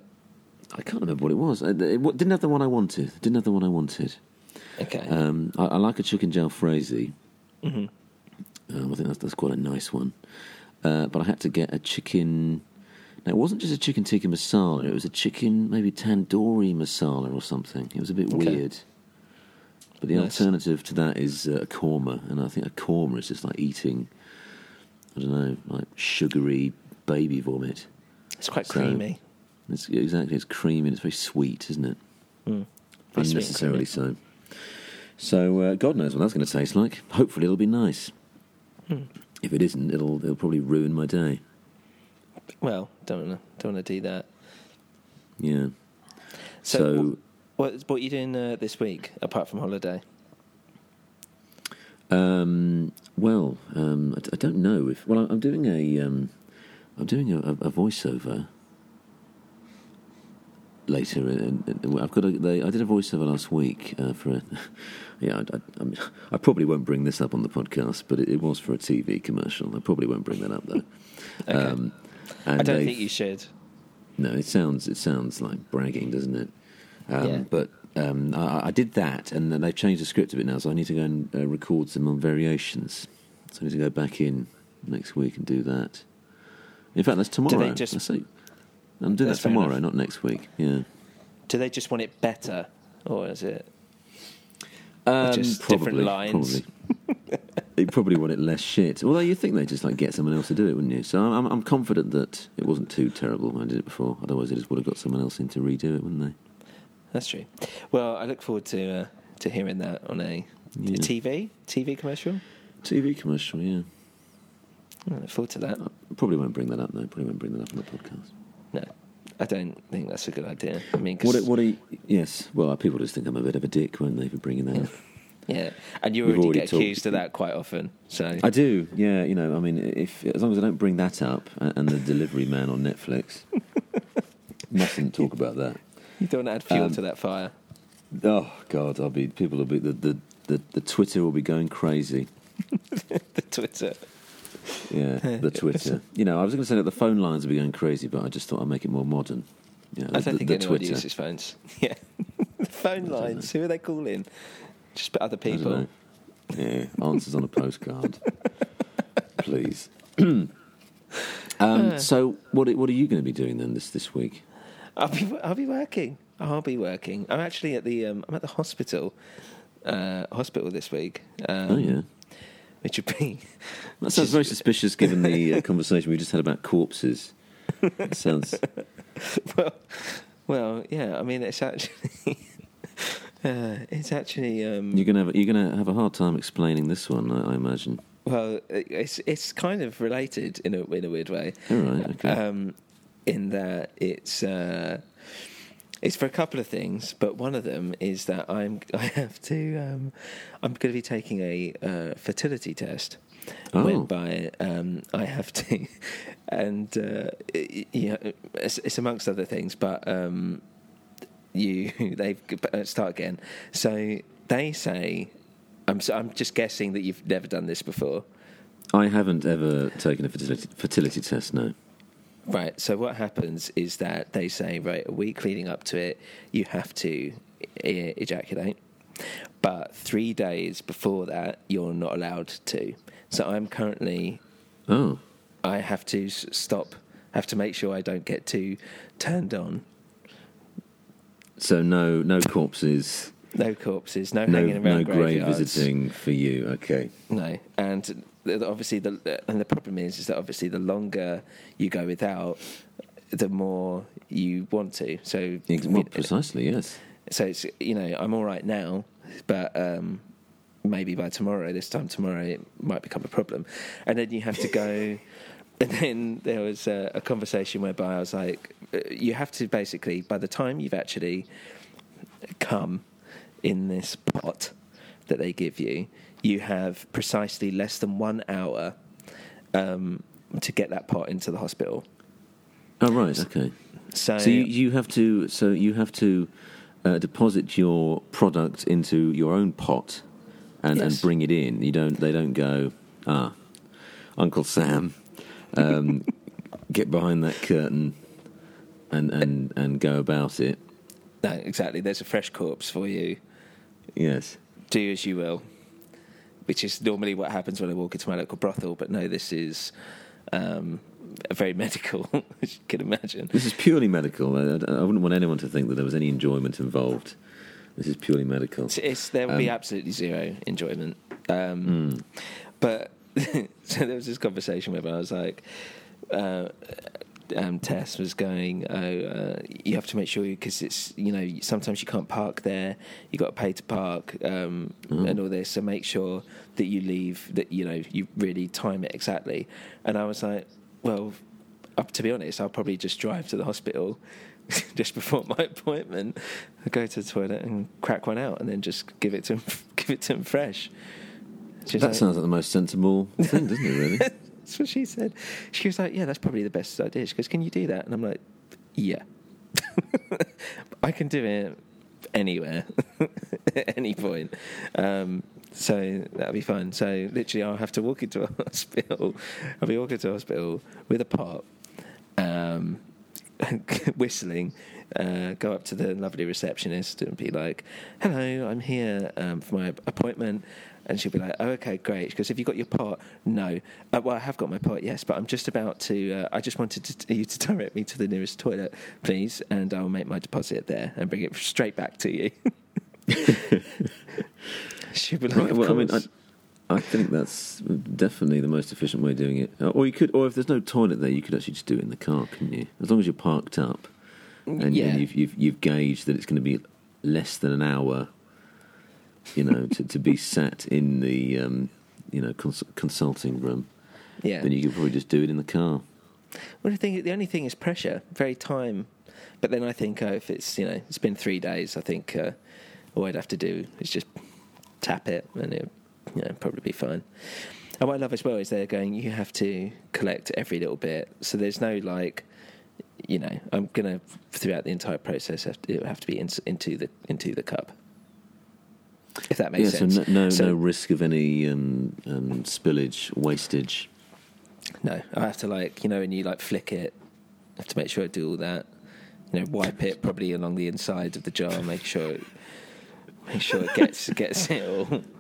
[SPEAKER 2] I can't remember what it was. It, it didn't have the one I wanted. Didn't have the one I wanted.
[SPEAKER 3] Okay.
[SPEAKER 2] Um, I, I like a chicken jalfrezi.
[SPEAKER 3] Mhm.
[SPEAKER 2] Um, I think that's, that's quite a nice one. Uh, but I had to get a chicken. Now, it wasn't just a chicken tikka masala. It was a chicken, maybe tandoori masala or something. It was a bit
[SPEAKER 3] Okay.
[SPEAKER 2] weird. But the
[SPEAKER 3] Nice.
[SPEAKER 2] alternative to that is uh, a korma, and I think a korma is just like eating, I don't know, like sugary baby vomit.
[SPEAKER 3] It's quite
[SPEAKER 2] so-
[SPEAKER 3] creamy.
[SPEAKER 2] It's exactly. It's creamy and it's very sweet, isn't it?
[SPEAKER 3] Mm. Very sweet and
[SPEAKER 2] Unnecessarily so. So uh, God knows what that's going to taste like. Hopefully, it'll be nice.
[SPEAKER 3] Hmm.
[SPEAKER 2] If it isn't, it'll it'll probably ruin my day.
[SPEAKER 3] Well, don't wanna, don't want to do that.
[SPEAKER 2] Yeah.
[SPEAKER 3] So,
[SPEAKER 2] So,
[SPEAKER 3] wh- what what are you doing uh, this week apart from holiday?
[SPEAKER 2] um, well, um, I, I don't know if. Well, I'm doing a um, I'm doing a, a, voiceover later. And I've got a. They, I did a voiceover last week uh, for a. Yeah, I, I, I, mean, I probably won't bring this up on the podcast, but it, it was for a TV commercial. I probably won't bring that up though.
[SPEAKER 3] Okay.
[SPEAKER 2] And
[SPEAKER 3] I don't think you should.
[SPEAKER 2] No, it sounds it sounds like bragging, doesn't it? Um,
[SPEAKER 3] Yeah.
[SPEAKER 2] But um, I, I did that, and they've changed the script a bit now, so I need to go and uh, record some more variations. So I need to go back in next week and do that. In fact, that's tomorrow.
[SPEAKER 3] just-
[SPEAKER 2] I say, I'm doing that tomorrow, not next week. Yeah,
[SPEAKER 3] Do they just want it better, or is it?
[SPEAKER 2] um,
[SPEAKER 3] just
[SPEAKER 2] probably,
[SPEAKER 3] different lines.
[SPEAKER 2] Probably. they probably want it less shit. Although you think they just like get someone else to do it, wouldn't you? So I'm, I'm confident that it wasn't too terrible when I did it before. Otherwise, they just would have got someone else in to redo it, wouldn't they?
[SPEAKER 3] That's true. Well, I look forward to uh, to hearing that on a,
[SPEAKER 2] Yeah.
[SPEAKER 3] a TV TV commercial.
[SPEAKER 2] TV commercial, yeah.
[SPEAKER 3] I look forward to that.
[SPEAKER 2] I probably won't bring that up. though. probably won't bring that up on the podcast.
[SPEAKER 3] No, I don't think that's a good idea. I mean, 'cause-
[SPEAKER 2] What? What? Are you, yes. Well, people just think I'm a bit of a dick, won't they, for bringing that up?
[SPEAKER 3] Yeah, and you already,
[SPEAKER 2] already
[SPEAKER 3] get
[SPEAKER 2] talked-
[SPEAKER 3] accused of that quite often. So
[SPEAKER 2] I do. Yeah. You know. I mean, if as long as I don't bring that up, and the delivery man on Netflix mustn't talk about that.
[SPEAKER 3] you don't add fuel
[SPEAKER 2] Um,
[SPEAKER 3] to that fire.
[SPEAKER 2] Oh God, I'll be. People will be. The the the, the Twitter will be going crazy.
[SPEAKER 3] the Twitter.
[SPEAKER 2] Yeah, the Twitter. You know, I was going to say that the phone lines will be going crazy, but I just thought I'd make it more modern. You know,
[SPEAKER 3] I
[SPEAKER 2] the,
[SPEAKER 3] don't think
[SPEAKER 2] the
[SPEAKER 3] anyone
[SPEAKER 2] Twitter.
[SPEAKER 3] uses phones. Yeah, phone lines. Who are they calling? Just other people.
[SPEAKER 2] Yeah, answers on a postcard, please. um, so, what what are you going to be doing then this this week?
[SPEAKER 3] I'll be I'll be working. I'll be working. I'm actually at the um, I'm at the hospital uh, hospital this week. Um,
[SPEAKER 2] oh yeah,
[SPEAKER 3] which would be
[SPEAKER 2] that sounds very suspicious given the uh, conversation we just had about corpses. It sounds
[SPEAKER 3] well, well, yeah. I mean, it's actually uh, it's actually um,
[SPEAKER 2] you're going to have you're to have a hard time explaining this one, I, I imagine.
[SPEAKER 3] well, it's it's kind of related in a in a weird way.
[SPEAKER 2] All right, okay.
[SPEAKER 3] um, in that it's uh, it's for a couple of things, but one of them is that I'm I have to um, I'm going to be taking a uh, fertility test.
[SPEAKER 2] Oh.
[SPEAKER 3] Whereby um, I have to, and uh, yeah, it's, it's amongst other things, but um, you they've uh, start again. So they say, I'm so I'm just guessing that you've never done this before.
[SPEAKER 2] I haven't ever taken a fertility fertility test. No.
[SPEAKER 3] Right. So what happens is that they say, right, a week leading up to it, you have to e- ejaculate, but three days before that, you're not allowed to. So I'm currently,
[SPEAKER 2] Oh,
[SPEAKER 3] I have to stop, have to make sure I don't get too turned on.
[SPEAKER 2] So no no corpses,
[SPEAKER 3] No corpses, no,
[SPEAKER 2] no
[SPEAKER 3] hanging around
[SPEAKER 2] no grave
[SPEAKER 3] graveyards.
[SPEAKER 2] visiting for you. Okay.
[SPEAKER 3] No, and obviously the and the problem is is that obviously the longer you go without, the more you want to. So
[SPEAKER 2] Well, precisely. Yes.
[SPEAKER 3] so it's you know I'm all right now, but um, maybe by tomorrow, this time tomorrow, it might become a problem, and then you have to go. And then there was a, a conversation whereby I was like, uh, you have to basically by the time you've actually come in this pot that they give you, you have precisely less than one hour um, to get that pot into the hospital.
[SPEAKER 2] Oh right, okay.
[SPEAKER 3] So,
[SPEAKER 2] So you, you have to so you have to uh, deposit your product into your own pot and, and bring it in. You don't. They don't go. Ah, Uncle Sam, um, get behind that curtain and and and go about it.
[SPEAKER 3] no, exactly. There's a fresh corpse for you.
[SPEAKER 2] Yes.
[SPEAKER 3] Do as you will, which is normally what happens when I walk into my local brothel. But no, this is um, very medical, as you can imagine.
[SPEAKER 2] This is purely medical. I, I wouldn't want anyone to think that there was any enjoyment involved. This is purely medical.
[SPEAKER 3] It's, it's, there will be
[SPEAKER 2] Um,
[SPEAKER 3] absolutely zero enjoyment. Um, But so there was this conversation where I was like, uh, um, Tess was going, oh, uh, you have to make sure because it's you know sometimes you can't park there. You got to pay to park um, and all this. So make sure that you leave. That you know you really time it exactly. And I was like, well, up to be honest, I'll probably just drive to the hospital just before my appointment, go to the toilet and crack one out, and then just give it to him, give it to him fresh.
[SPEAKER 2] That
[SPEAKER 3] like-
[SPEAKER 2] sounds like the most sensible thing, doesn't it? Really?
[SPEAKER 3] that's what she said. She was like, "Yeah, that's probably the best idea." She goes, "Can you do that?" And I'm like, "Yeah, I can do it anywhere, at any point." Um, so that'll be fun. So literally, I'll have to walk into a hospital. I'll be walking to a hospital with a pot, um, whistling. Uh, go up to the lovely receptionist and be like, "Hello, I'm here um, for my appointment." And she'll be like, "Oh, okay, great." Goes, "Have you got your pot?" No. Uh, well, I have got my pot, yes, but I'm just about to. Uh, I just wanted to, you to direct me to the nearest toilet, please, and I'll make my deposit there and bring it straight back to you. she'll be like,
[SPEAKER 2] Right,
[SPEAKER 3] "Of
[SPEAKER 2] well, I mean, I,
[SPEAKER 3] course."
[SPEAKER 2] I think that's definitely the most efficient way of doing it. Uh, Or you could, or if there's no toilet there, you could actually just do it in the car, couldn't you? As long as you're parked up and,
[SPEAKER 3] Yeah.
[SPEAKER 2] and you've, you've you've gauged that it's going to be less than an hour, you know, to, to be sat in the um, you know cons- consulting room,
[SPEAKER 3] yeah.
[SPEAKER 2] then you could probably just do it in the car.
[SPEAKER 3] Well, the thing, the only thing is pressure, very time. But then I think uh, if it's you know it's been three days, I think uh, all I'd have to do is just tap it, and it you know probably be fine. And what I love as well is they're going. You have to collect every little bit, so there's no like, you know, I'm gonna throughout the entire process have to, it will have to be in, into the into the cup. If that makes
[SPEAKER 2] yeah,
[SPEAKER 3] sense.
[SPEAKER 2] so no no,
[SPEAKER 3] So-
[SPEAKER 2] no risk of any um, um, spillage, wastage.
[SPEAKER 3] No, I have to like you know when you like flick it, I have to make sure I do all that. You know, wipe it probably along the inside of the jar, make sure it, make sure it gets gets it all.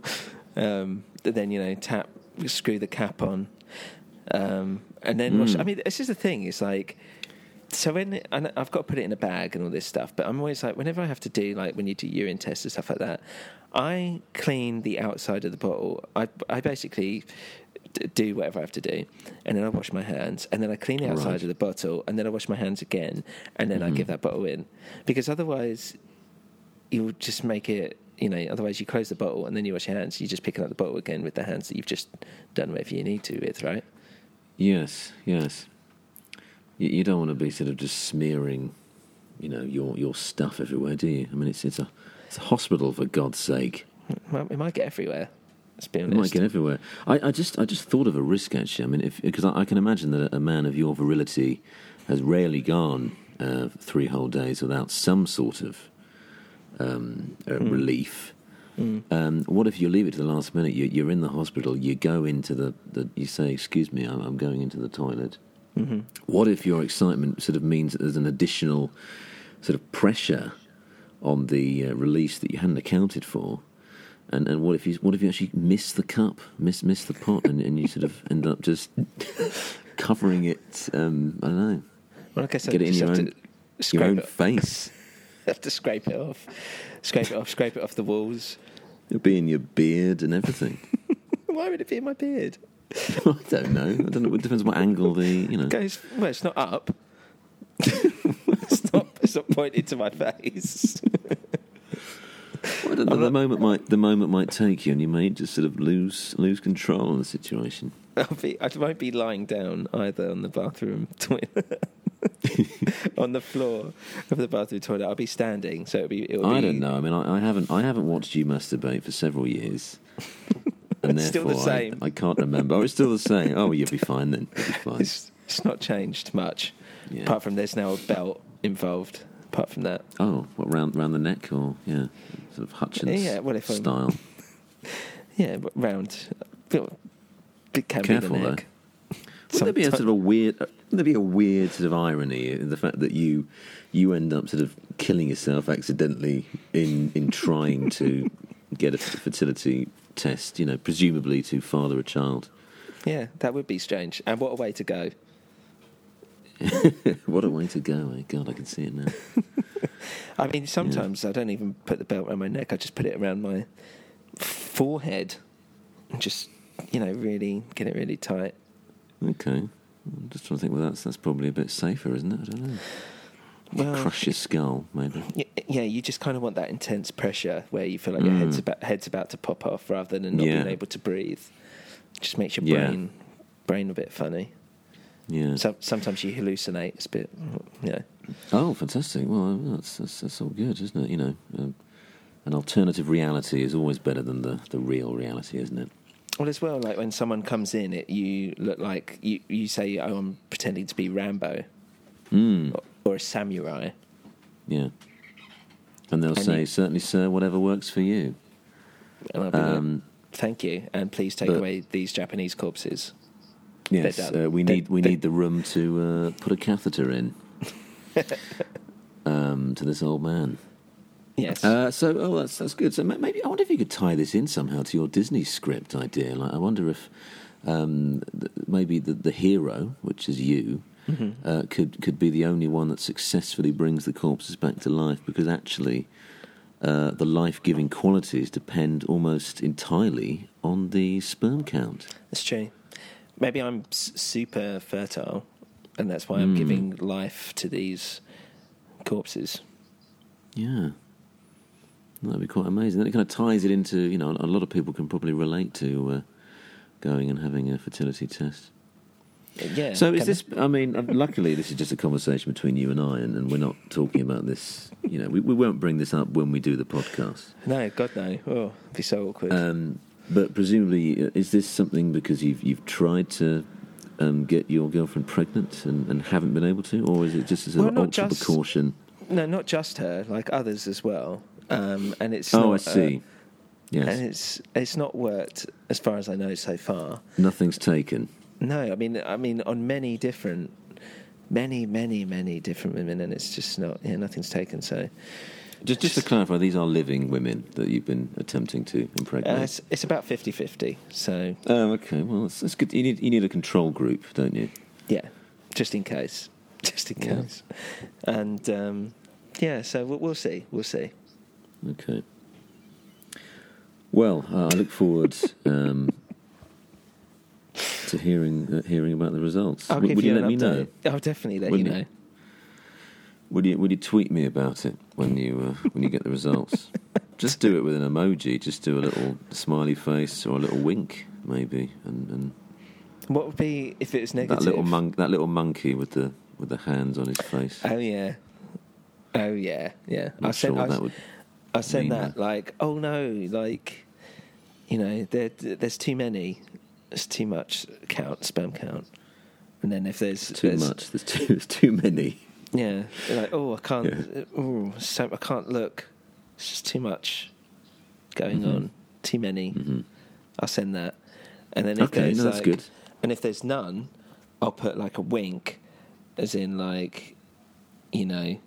[SPEAKER 3] Um, then you know tap, screw the cap on, um, and then wash. I mean, this is the thing. It's like. So when and I've got to put it in a bag and all this stuff, but I'm always like, whenever I have to do like when you do urine tests and stuff like that, I clean the outside of the bottle. I I basically d- do whatever I have to do, and then I wash my hands, and then I clean the outside
[SPEAKER 2] Right.
[SPEAKER 3] of the bottle, and then I wash my hands again, and then I give that bottle in, because otherwise, you'll just make it. You know, otherwise you close the bottle and then you wash your hands. You're just picking up the bottle again with the hands that you've just done whatever you need to with, right?
[SPEAKER 2] Yes, yes. You, you don't want to be sort of just smearing, you know, your your stuff everywhere, do you? I mean, it's it's a it's a hospital for God's sake.
[SPEAKER 3] Well, it might get everywhere. Let's be honest.
[SPEAKER 2] It might get everywhere. I, I just I just thought of a risk actually. I mean, if because I, I can imagine that a man of your virility has rarely gone uh, three whole days without some sort of um, uh, relief. Um, what if you leave it to the last minute? You, you're in the hospital. You go into the, the you say, "Excuse me, I'm, I'm going into the toilet." What if your excitement sort of means that there's an additional sort of pressure on the uh, release that you hadn't accounted for? And and what if you what if you actually miss the cup, miss miss the pot, and, and you sort of end up just covering it? Um, I don't know.
[SPEAKER 3] Well, I guess I
[SPEAKER 2] Get it in your own
[SPEAKER 3] to
[SPEAKER 2] your own face.
[SPEAKER 3] have to scrape it off, scrape it off, scrape it off the walls.
[SPEAKER 2] It'll be in your beard and everything.
[SPEAKER 3] Why would it be in my beard?
[SPEAKER 2] I don't know. I don't know. It depends what angle the you know.
[SPEAKER 3] Goes well. It's not up. it's not. It's not pointed to my face.
[SPEAKER 2] Well, I don't know. The moment might the moment might take you, and you may just sort of lose lose control of the situation.
[SPEAKER 3] I'll be. I won't be lying down either on the bathroom toilet. on the floor of the bathroom toilet, I'll be standing. So it'll be. It'll
[SPEAKER 2] I
[SPEAKER 3] be,
[SPEAKER 2] don't know. I mean, I, I haven't I haven't watched you masturbate for several years, and
[SPEAKER 3] It's still the
[SPEAKER 2] therefore I- I, can't remember. Oh, it's still the same. Oh, you'll be fine then. Be fine.
[SPEAKER 3] It's, it's not changed much.
[SPEAKER 2] Yeah.
[SPEAKER 3] Apart from there's now a belt involved. Apart from that,
[SPEAKER 2] Oh, what round round the neck or yeah, sort of Hutchence
[SPEAKER 3] Yeah, well, if I'm-
[SPEAKER 2] style.
[SPEAKER 3] yeah, round. It can
[SPEAKER 2] Careful,
[SPEAKER 3] be the
[SPEAKER 2] though. Would there be a sort of a weird? Would there be a weird sort of irony in the fact that you you end up sort of killing yourself accidentally in in trying to get a fertility test? You know, presumably to father a child.
[SPEAKER 3] Yeah, that would be strange. And what a way to go.
[SPEAKER 2] what a way to go! Eh? God, I can see it now.
[SPEAKER 3] I mean, sometimes I don't even put the belt around my neck. I just put it around my forehead, and just you know, really get it really tight.
[SPEAKER 2] Okay, I'm just trying to think. Well, that's that's probably a bit safer, isn't it? I don't know.
[SPEAKER 3] Well,
[SPEAKER 2] Crush your skull, maybe.
[SPEAKER 3] yeah, you just kind of want that intense pressure where you feel like your head's about head's about to pop off, rather than not
[SPEAKER 2] Mm. Yeah.
[SPEAKER 3] being able to breathe. Just makes your
[SPEAKER 2] Yeah.
[SPEAKER 3] brain brain a bit funny.
[SPEAKER 2] Yeah.
[SPEAKER 3] So, sometimes you hallucinate. It's a bit, you know.
[SPEAKER 2] Oh, fantastic! Well, that's that's, that's all good, isn't it? You know, um, an alternative reality is always better than the, the real reality, isn't it?
[SPEAKER 3] Well, as well, like when someone comes in, it you look like you you say, "Oh, I'm pretending to be Rambo
[SPEAKER 2] Mm.
[SPEAKER 3] or, or a samurai."
[SPEAKER 2] Yeah. And they'll
[SPEAKER 3] And
[SPEAKER 2] say,
[SPEAKER 3] you-
[SPEAKER 2] "Certainly, sir, whatever works for you."
[SPEAKER 3] And I'll be like,
[SPEAKER 2] Um,
[SPEAKER 3] "Thank you, and please take
[SPEAKER 2] but-
[SPEAKER 3] away these Japanese corpses."
[SPEAKER 2] yes, uh, we need we need the room to uh, put a catheter in um, to this old man.
[SPEAKER 3] Yes.
[SPEAKER 2] Uh, so, oh, that's that's good. So maybe I wonder if you could tie this in somehow to your Disney script idea. Like, I wonder if um, th- maybe the, the hero, which is you,
[SPEAKER 3] Mm-hmm.
[SPEAKER 2] uh, could could be the only one that successfully brings the corpses back to life, because actually, uh, the life giving qualities depend almost entirely on the sperm count.
[SPEAKER 3] That's true. Maybe I'm s- super fertile, and that's why I'm
[SPEAKER 2] Hmm.
[SPEAKER 3] giving life to these corpses.
[SPEAKER 2] Yeah. That'd be quite amazing. Then it kind of ties it into, you know, a lot of people can probably relate to uh, going and having a fertility test.
[SPEAKER 3] Yeah.
[SPEAKER 2] So is this? I mean, luckily this is just a conversation between you and I, and, and we're not talking about this. You know, we, we won't bring this up when we do the podcast.
[SPEAKER 3] No, God no. Oh, it'd be so awkward.
[SPEAKER 2] Um, but presumably, uh, is this something because you've you've tried to um, get your girlfriend pregnant and, and haven't been able to, or is it just as an
[SPEAKER 3] Well, not
[SPEAKER 2] ultra
[SPEAKER 3] just-
[SPEAKER 2] precaution?
[SPEAKER 3] no, not just her, like others as well. Um, and it's
[SPEAKER 2] Oh,
[SPEAKER 3] not,
[SPEAKER 2] I
[SPEAKER 3] uh,
[SPEAKER 2] see. yes,
[SPEAKER 3] and it's it's not worked as far as I know so far.
[SPEAKER 2] nothing's taken.
[SPEAKER 3] No, I mean, I mean, on many different, many, many, many different women, and it's just not. Yeah, nothing's taken. So
[SPEAKER 2] Just just to clarify, these are living women that you've been attempting to
[SPEAKER 3] uh,
[SPEAKER 2] impregnate.
[SPEAKER 3] it's, it's about 50-50. So
[SPEAKER 2] Oh, okay. Well, that's, that's good. You need you need a control group, don't you?
[SPEAKER 3] yeah, just in case, just in
[SPEAKER 2] Yeah.
[SPEAKER 3] case, and um, yeah. So we'll, we'll see. We'll see.
[SPEAKER 2] Okay. Well, uh, I look forward um, to hearing uh, hearing about the results.
[SPEAKER 3] I'll
[SPEAKER 2] W-
[SPEAKER 3] give
[SPEAKER 2] would
[SPEAKER 3] you,
[SPEAKER 2] you
[SPEAKER 3] an
[SPEAKER 2] let me know?
[SPEAKER 3] update. I'll definitely let
[SPEAKER 2] Wouldn't
[SPEAKER 3] you know.
[SPEAKER 2] Would you would you tweet me about it when you uh, when you get the results? just do it with an emoji. Just do a little smiley face or a little wink, maybe, and, and
[SPEAKER 3] What would be if it was negative?
[SPEAKER 2] that little monk that little monkey with the with the hands on his face.
[SPEAKER 3] Oh yeah. Oh yeah, yeah.
[SPEAKER 2] I'm
[SPEAKER 3] I
[SPEAKER 2] sure
[SPEAKER 3] I,
[SPEAKER 2] that would.
[SPEAKER 3] I said
[SPEAKER 2] mean
[SPEAKER 3] that like, oh no, like, you know, there, there's too many, there's too much count, spam count, and then if there's
[SPEAKER 2] Too
[SPEAKER 3] there's-
[SPEAKER 2] much. There's too, there's too many.
[SPEAKER 3] yeah, like, oh, I can't,
[SPEAKER 2] Yeah.
[SPEAKER 3] oh, so I can't look. It's just too much going
[SPEAKER 2] Mhm.
[SPEAKER 3] on, too many.
[SPEAKER 2] hmm
[SPEAKER 3] I'll send that, and then if
[SPEAKER 2] Okay,
[SPEAKER 3] there's
[SPEAKER 2] no,
[SPEAKER 3] like,
[SPEAKER 2] good.
[SPEAKER 3] and if there's none, I'll put like a wink, as in like, you know,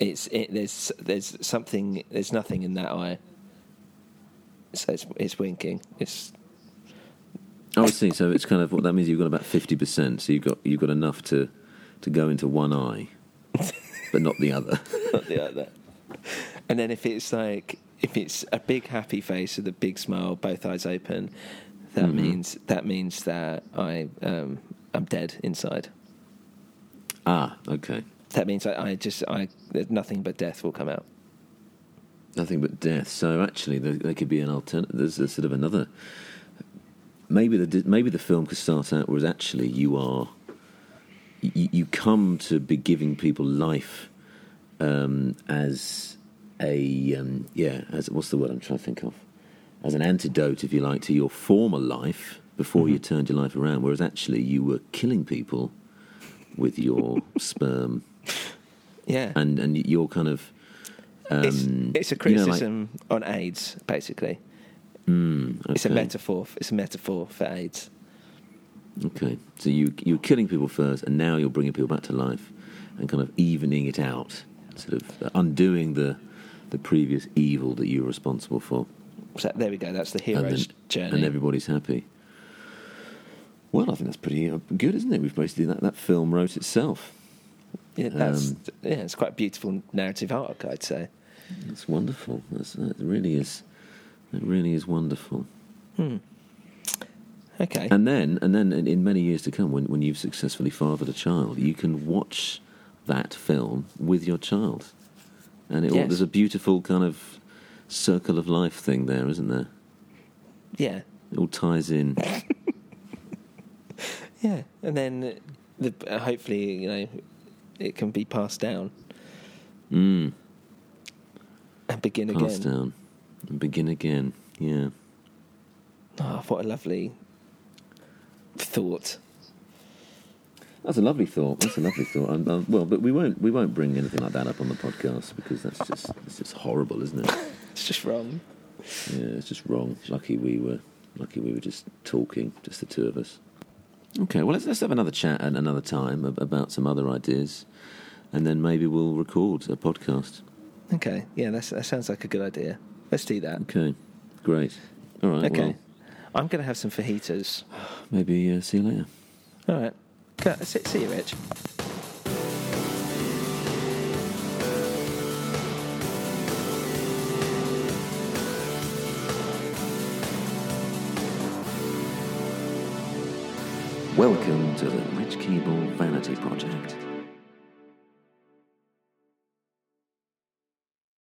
[SPEAKER 3] it's it, there's there's something there's nothing in that eye. So it's it's winking. It's
[SPEAKER 2] Oh, I see. So it's kind of what that means. You've got about fifty percent. So you've got you've got enough to to go into one eye, but not the other.
[SPEAKER 3] not the other. And then if it's like if it's a big happy face with a big smile, both eyes open, that
[SPEAKER 2] Mhm.
[SPEAKER 3] means that means that I um, I'm dead inside.
[SPEAKER 2] ah, okay.
[SPEAKER 3] That means I, I just I nothing but death will come out.
[SPEAKER 2] Nothing but death. So actually, there, there could be an alternative. There's a sort of another. Maybe the maybe the film could start out whereas actually you are. You, you come to be giving people life um, as a um, yeah as what's the word I'm trying to think of as an antidote if you like to your former life before you turned your life around whereas actually you were killing people with your sperm,
[SPEAKER 3] Yeah.
[SPEAKER 2] and and you're kind of. Um,
[SPEAKER 3] it's, it's a
[SPEAKER 2] you know, like-
[SPEAKER 3] criticism on AIDS, basically.
[SPEAKER 2] Mm,
[SPEAKER 3] It's a metaphor. It's a metaphor for AIDS.
[SPEAKER 2] Okay, so you you're killing people first, and now you're bringing people back to life, and kind of evening it out, sort of undoing the the previous evil that you were responsible for,
[SPEAKER 3] So there we go. That's the
[SPEAKER 2] and,
[SPEAKER 3] hero's
[SPEAKER 2] then-
[SPEAKER 3] journey.
[SPEAKER 2] and everybody's happy. Well, I think that's pretty uh, good, isn't it? We've basically that that film wrote itself.
[SPEAKER 3] Yeah, that's
[SPEAKER 2] um,
[SPEAKER 3] yeah. It's quite a beautiful narrative arc, I'd say.
[SPEAKER 2] It's wonderful. That's, that really is. It really is wonderful.
[SPEAKER 3] Hmm. Okay.
[SPEAKER 2] And then, and then, in, in many years to come, when, when you've successfully fathered a child, you can watch that film with your child, and it,
[SPEAKER 3] Yes.
[SPEAKER 2] there's a beautiful kind of circle of life thing there, isn't there?
[SPEAKER 3] yeah.
[SPEAKER 2] It all ties in.
[SPEAKER 3] Yeah. And then the, uh, hopefully, you know, it can be passed down
[SPEAKER 2] Mm,
[SPEAKER 3] and begin
[SPEAKER 2] pass
[SPEAKER 3] again.
[SPEAKER 2] down and begin again. Yeah.
[SPEAKER 3] Oh, what a lovely thought.
[SPEAKER 2] That's a lovely thought. That's a lovely thought. Um, um, well, but we won't we won't bring anything like that up on the podcast because that's just it's just horrible, isn't it?
[SPEAKER 3] It's just wrong.
[SPEAKER 2] Yeah, it's just wrong. Lucky we were lucky we were just talking, just the two of us. Okay, well let's let's have another chat at another time about some other ideas, and then maybe we'll record a podcast.
[SPEAKER 3] Okay. Yeah, that's, that sounds like a good idea. Let's do that.
[SPEAKER 2] Okay, great. All right.
[SPEAKER 3] Okay.
[SPEAKER 2] Well,
[SPEAKER 3] I'm going to have some fajitas.
[SPEAKER 2] maybe uh, see you later.
[SPEAKER 3] All right. See you, Rich.
[SPEAKER 1] Welcome to the Rich Keeble Vanity Project.